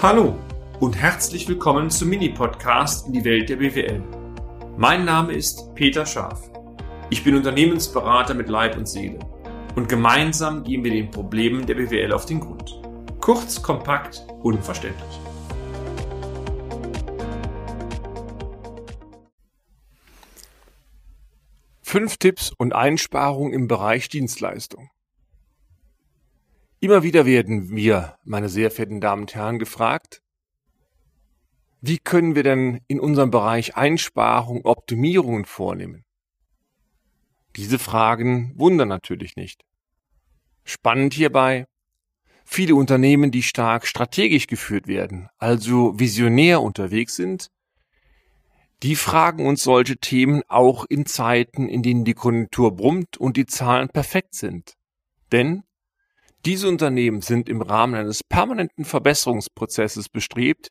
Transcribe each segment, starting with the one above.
Hallo und herzlich willkommen zum Mini-Podcast in die Welt der BWL. Mein Name ist Peter Scharf. Ich bin Unternehmensberater mit Leib und Seele und gemeinsam gehen wir den Problemen der BWL auf den Grund. Kurz, kompakt, unverständlich. Fünf Tipps und Einsparungen im Bereich Dienstleistung. Immer wieder werden wir, meine sehr verehrten Damen und Herren, gefragt, wie können wir denn in unserem Bereich Einsparungen, Optimierungen vornehmen? Diese Fragen wundern natürlich nicht. Spannend hierbei, viele Unternehmen, die stark strategisch geführt werden, also visionär unterwegs sind, die fragen uns solche Themen auch in Zeiten, in denen die Konjunktur brummt und die Zahlen perfekt sind. Denn diese Unternehmen sind im Rahmen eines permanenten Verbesserungsprozesses bestrebt,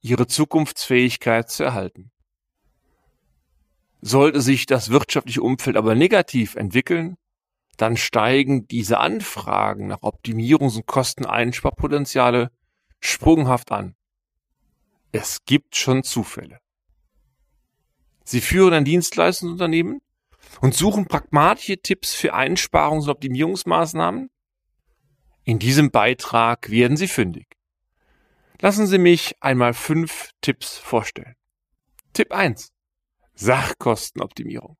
ihre Zukunftsfähigkeit zu erhalten. Sollte sich das wirtschaftliche Umfeld aber negativ entwickeln, dann steigen diese Anfragen nach Optimierungs- und Kosteneinsparpotenziale sprunghaft an. Es gibt schon Zufälle. Sie führen ein Dienstleistungsunternehmen und suchen pragmatische Tipps für Einsparungs- und Optimierungsmaßnahmen, in diesem Beitrag werden Sie fündig. Lassen Sie mich einmal fünf Tipps vorstellen. Tipp 1. Sachkostenoptimierung.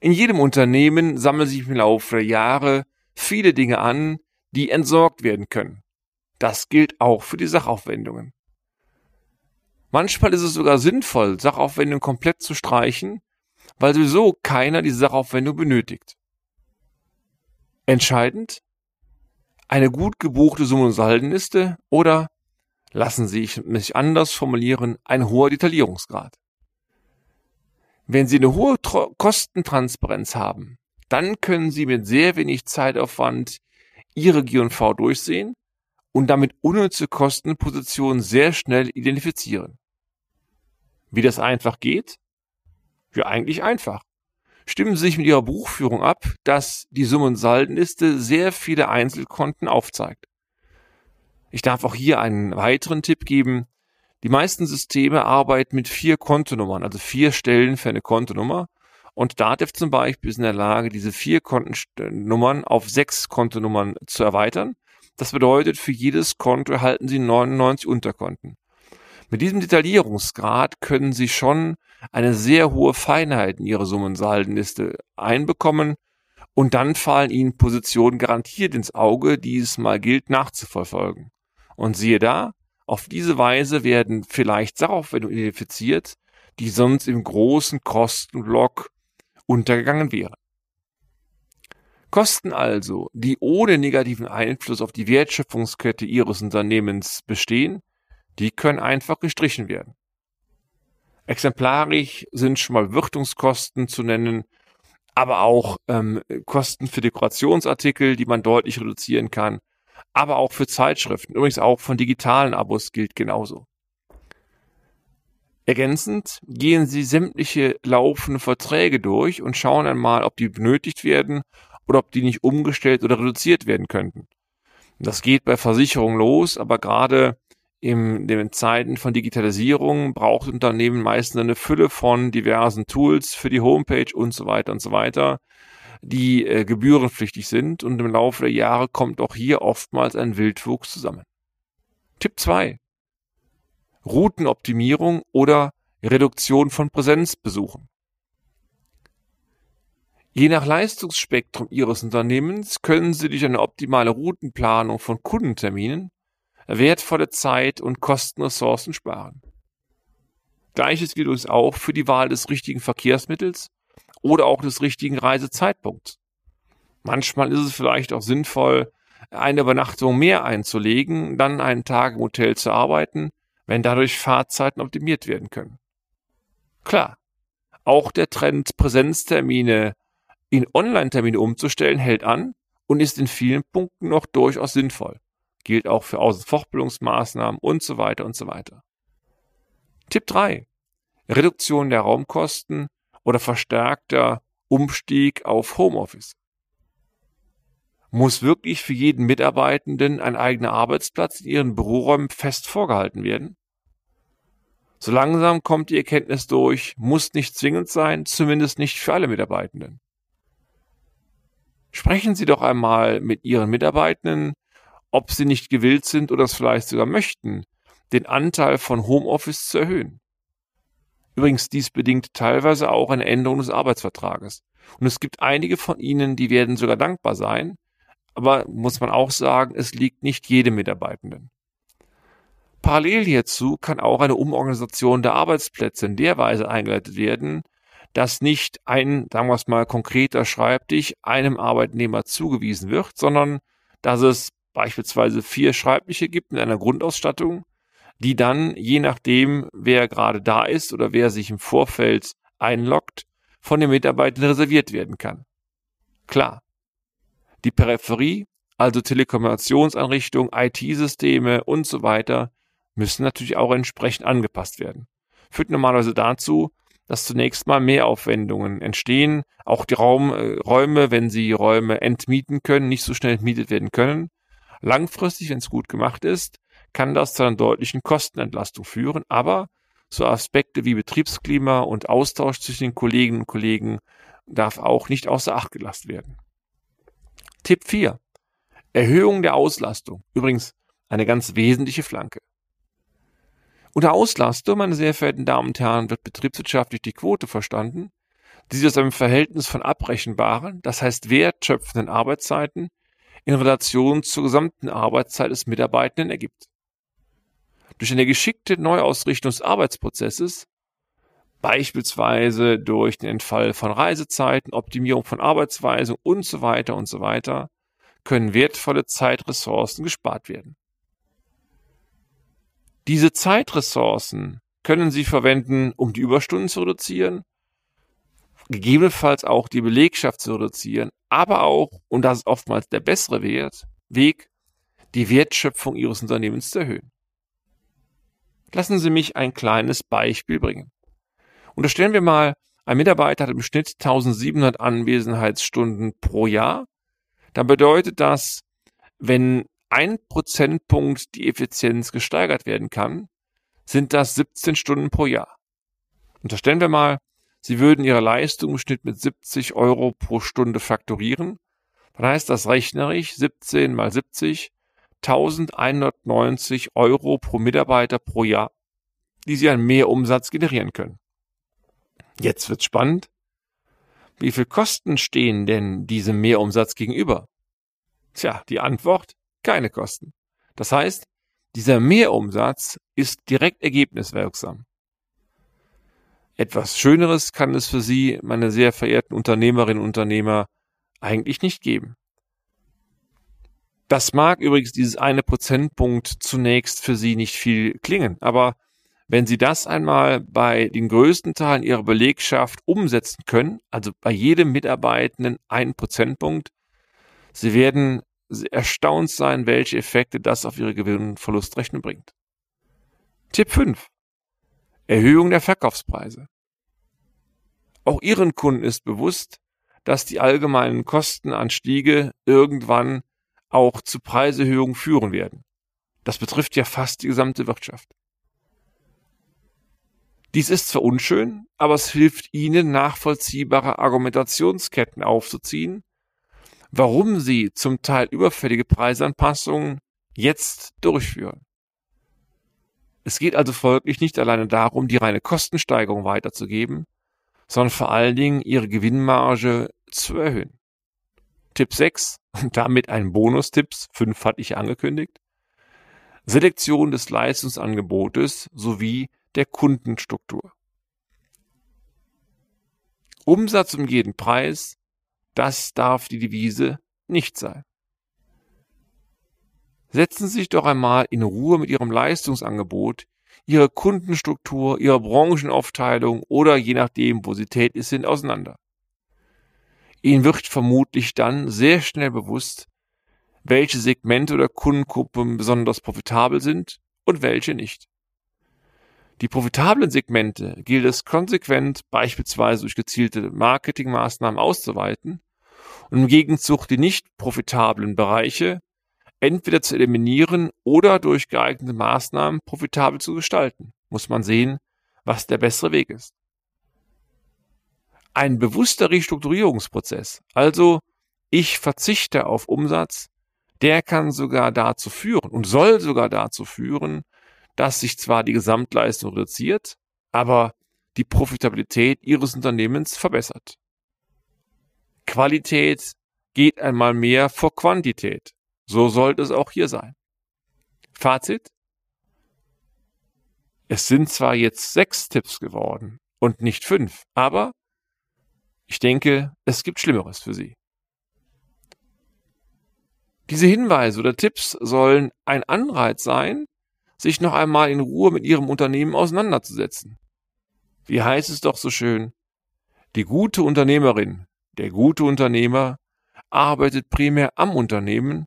In jedem Unternehmen sammeln sich im Laufe der Jahre viele Dinge an, die entsorgt werden können. Das gilt auch für die Sachaufwendungen. Manchmal ist es sogar sinnvoll, Sachaufwendungen komplett zu streichen, weil sowieso keiner diese Sachaufwendung benötigt. Entscheidend, eine gut gebuchte Summe- und Saldenliste oder, lassen Sie mich anders formulieren, ein hoher Detaillierungsgrad. Wenn Sie eine hohe Tro Kostentransparenz haben, dann können Sie mit sehr wenig Zeitaufwand Ihre G&V durchsehen und damit unnütze Kostenpositionen sehr schnell identifizieren. Wie das einfach geht? Ja, eigentlich einfach stimmen Sie sich mit Ihrer Buchführung ab, dass die Summen-Saldenliste sehr viele Einzelkonten aufzeigt. Ich darf auch hier einen weiteren Tipp geben. Die meisten Systeme arbeiten mit vier Kontonummern, also vier Stellen für eine Kontonummer. Und Datev zum Beispiel ist in der Lage, diese vier Kontennummern auf sechs Kontonummern zu erweitern. Das bedeutet, für jedes Konto erhalten Sie 99 Unterkonten. Mit diesem Detaillierungsgrad können Sie schon eine sehr hohe Feinheit in Ihre Summensaldenliste einbekommen und dann fallen Ihnen Positionen garantiert ins Auge, die es mal gilt nachzuverfolgen. Und siehe da, auf diese Weise werden vielleicht Sachaufwendungen identifiziert, die sonst im großen Kostenblock untergegangen wären. Kosten also, die ohne negativen Einfluss auf die Wertschöpfungskette Ihres Unternehmens bestehen, die können einfach gestrichen werden. Exemplarisch sind schon mal Wirtungskosten zu nennen, aber auch ähm, Kosten für Dekorationsartikel, die man deutlich reduzieren kann, aber auch für Zeitschriften. Übrigens auch von digitalen Abos gilt genauso. Ergänzend gehen Sie sämtliche laufende Verträge durch und schauen einmal, ob die benötigt werden oder ob die nicht umgestellt oder reduziert werden könnten. Das geht bei Versicherungen los, aber gerade in den Zeiten von Digitalisierung braucht Unternehmen meistens eine Fülle von diversen Tools für die Homepage und so weiter und so weiter, die äh, gebührenpflichtig sind und im Laufe der Jahre kommt auch hier oftmals ein Wildwuchs zusammen. Tipp 2. Routenoptimierung oder Reduktion von Präsenzbesuchen. Je nach Leistungsspektrum Ihres Unternehmens können Sie durch eine optimale Routenplanung von Kundenterminen wertvolle Zeit und Kostenressourcen sparen. Gleiches gilt uns auch für die Wahl des richtigen Verkehrsmittels oder auch des richtigen Reisezeitpunkts. Manchmal ist es vielleicht auch sinnvoll, eine Übernachtung mehr einzulegen, dann einen Tag im Hotel zu arbeiten, wenn dadurch Fahrzeiten optimiert werden können. Klar, auch der Trend, Präsenztermine in Online-Termine umzustellen, hält an und ist in vielen Punkten noch durchaus sinnvoll gilt auch für Aus- und Fortbildungsmaßnahmen und so weiter und so weiter. Tipp 3. Reduktion der Raumkosten oder verstärkter Umstieg auf Homeoffice. Muss wirklich für jeden Mitarbeitenden ein eigener Arbeitsplatz in ihren Büroräumen fest vorgehalten werden? So langsam kommt die Erkenntnis durch, muss nicht zwingend sein, zumindest nicht für alle Mitarbeitenden. Sprechen Sie doch einmal mit Ihren Mitarbeitenden, ob sie nicht gewillt sind oder es vielleicht sogar möchten, den Anteil von Homeoffice zu erhöhen. Übrigens, dies bedingt teilweise auch eine Änderung des Arbeitsvertrages. Und es gibt einige von Ihnen, die werden sogar dankbar sein, aber muss man auch sagen, es liegt nicht jedem Mitarbeitenden. Parallel hierzu kann auch eine Umorganisation der Arbeitsplätze in der Weise eingeleitet werden, dass nicht ein, sagen wir es mal, konkreter Schreibtisch einem Arbeitnehmer zugewiesen wird, sondern dass es beispielsweise vier Schreibtische gibt mit einer Grundausstattung, die dann, je nachdem, wer gerade da ist oder wer sich im Vorfeld einloggt, von den Mitarbeitern reserviert werden kann. Klar. Die Peripherie, also Telekommunikationseinrichtungen, IT-Systeme und so weiter, müssen natürlich auch entsprechend angepasst werden. Führt normalerweise dazu, dass zunächst mal Mehraufwendungen entstehen, auch die Raum, äh, Räume, wenn sie Räume entmieten können, nicht so schnell entmietet werden können. Langfristig, wenn es gut gemacht ist, kann das zu einer deutlichen Kostenentlastung führen, aber so Aspekte wie Betriebsklima und Austausch zwischen den Kolleginnen und Kollegen darf auch nicht außer Acht gelassen werden. Tipp 4. Erhöhung der Auslastung. Übrigens eine ganz wesentliche Flanke. Unter Auslastung, meine sehr verehrten Damen und Herren, wird betriebswirtschaftlich die Quote verstanden, die sich aus einem Verhältnis von abrechenbaren, das heißt wertschöpfenden Arbeitszeiten in Relation zur gesamten Arbeitszeit des Mitarbeitenden ergibt. Durch eine geschickte Neuausrichtung des Arbeitsprozesses, beispielsweise durch den Entfall von Reisezeiten, Optimierung von Arbeitsweise und so weiter und so weiter, können wertvolle Zeitressourcen gespart werden. Diese Zeitressourcen können Sie verwenden, um die Überstunden zu reduzieren, gegebenenfalls auch die Belegschaft zu reduzieren, aber auch, und das ist oftmals der bessere Wert, Weg, die Wertschöpfung Ihres Unternehmens zu erhöhen. Lassen Sie mich ein kleines Beispiel bringen. Unterstellen wir mal, ein Mitarbeiter hat im Schnitt 1700 Anwesenheitsstunden pro Jahr. Dann bedeutet das, wenn ein Prozentpunkt die Effizienz gesteigert werden kann, sind das 17 Stunden pro Jahr. Unterstellen wir mal, Sie würden Ihre Leistung im Schnitt mit 70 Euro pro Stunde faktorieren. Dann heißt das rechnerisch 17 mal 70 1190 Euro pro Mitarbeiter pro Jahr, die Sie an Mehrumsatz generieren können. Jetzt wird's spannend. Wie viel Kosten stehen denn diesem Mehrumsatz gegenüber? Tja, die Antwort keine Kosten. Das heißt, dieser Mehrumsatz ist direkt ergebniswirksam. Etwas Schöneres kann es für Sie, meine sehr verehrten Unternehmerinnen und Unternehmer, eigentlich nicht geben. Das mag übrigens dieses eine Prozentpunkt zunächst für Sie nicht viel klingen, aber wenn Sie das einmal bei den größten Teilen Ihrer Belegschaft umsetzen können, also bei jedem Mitarbeitenden einen Prozentpunkt, Sie werden erstaunt sein, welche Effekte das auf Ihre Gewinn- und Verlustrechnung bringt. Tipp 5. Erhöhung der Verkaufspreise. Auch Ihren Kunden ist bewusst, dass die allgemeinen Kostenanstiege irgendwann auch zu Preiserhöhungen führen werden. Das betrifft ja fast die gesamte Wirtschaft. Dies ist zwar unschön, aber es hilft Ihnen, nachvollziehbare Argumentationsketten aufzuziehen, warum Sie zum Teil überfällige Preisanpassungen jetzt durchführen. Es geht also folglich nicht alleine darum, die reine Kostensteigerung weiterzugeben, sondern vor allen Dingen Ihre Gewinnmarge zu erhöhen. Tipp 6 und damit ein Bonustipps, 5 hatte ich angekündigt. Selektion des Leistungsangebotes sowie der Kundenstruktur. Umsatz um jeden Preis, das darf die Devise nicht sein. Setzen Sie sich doch einmal in Ruhe mit Ihrem Leistungsangebot, Ihrer Kundenstruktur, Ihrer Branchenaufteilung oder je nachdem, wo Sie tätig sind, auseinander. Ihnen wird vermutlich dann sehr schnell bewusst, welche Segmente oder Kundengruppen besonders profitabel sind und welche nicht. Die profitablen Segmente gilt es konsequent beispielsweise durch gezielte Marketingmaßnahmen auszuweiten und im Gegenzug die nicht profitablen Bereiche entweder zu eliminieren oder durch geeignete Maßnahmen profitabel zu gestalten. Muss man sehen, was der bessere Weg ist. Ein bewusster Restrukturierungsprozess, also ich verzichte auf Umsatz, der kann sogar dazu führen und soll sogar dazu führen, dass sich zwar die Gesamtleistung reduziert, aber die Profitabilität Ihres Unternehmens verbessert. Qualität geht einmal mehr vor Quantität. So sollte es auch hier sein. Fazit? Es sind zwar jetzt sechs Tipps geworden und nicht fünf, aber ich denke, es gibt Schlimmeres für Sie. Diese Hinweise oder Tipps sollen ein Anreiz sein, sich noch einmal in Ruhe mit Ihrem Unternehmen auseinanderzusetzen. Wie heißt es doch so schön? Die gute Unternehmerin, der gute Unternehmer arbeitet primär am Unternehmen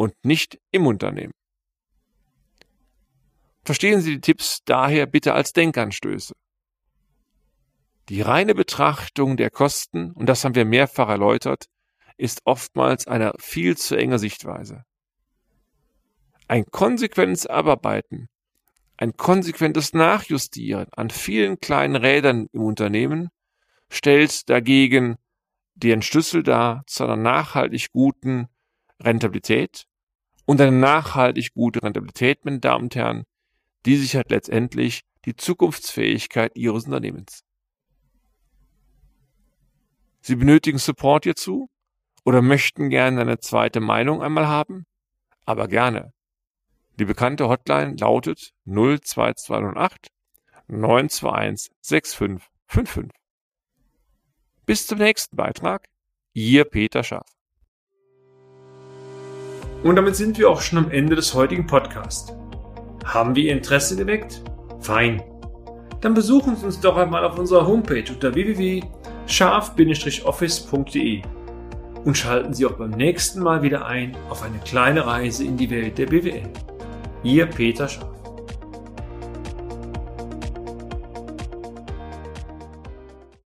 und nicht im Unternehmen. Verstehen Sie die Tipps daher bitte als Denkanstöße. Die reine Betrachtung der Kosten, und das haben wir mehrfach erläutert, ist oftmals eine viel zu enge Sichtweise. Ein konsequentes Abarbeiten, ein konsequentes Nachjustieren an vielen kleinen Rädern im Unternehmen stellt dagegen den Schlüssel dar zu einer nachhaltig guten Rentabilität und eine nachhaltig gute Rentabilität, meine Damen und Herren, die sichert letztendlich die Zukunftsfähigkeit Ihres Unternehmens. Sie benötigen Support hierzu? oder möchten gerne eine zweite Meinung einmal haben? Aber gerne. Die bekannte Hotline lautet 02208 921 6555. Bis zum nächsten Beitrag. Ihr Peter Schaff. Und damit sind wir auch schon am Ende des heutigen Podcasts. Haben wir Ihr Interesse geweckt? Fein. Dann besuchen Sie uns doch einmal auf unserer Homepage unter www.scharf-office.de und schalten Sie auch beim nächsten Mal wieder ein auf eine kleine Reise in die Welt der BWL. Ihr Peter Schaaf.